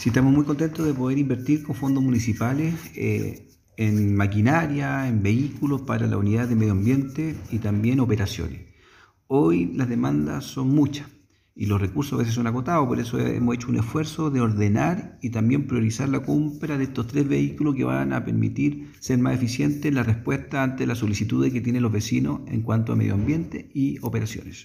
Sí, estamos muy contentos de poder invertir con fondos municipales eh, en maquinaria, en vehículos para la unidad de medio ambiente y también operaciones. Hoy las demandas son muchas y los recursos a veces son acotados, por eso hemos hecho un esfuerzo de ordenar y también priorizar la compra de estos tres vehículos que van a permitir ser más eficientes en la respuesta ante las solicitudes que tienen los vecinos en cuanto a medio ambiente y operaciones.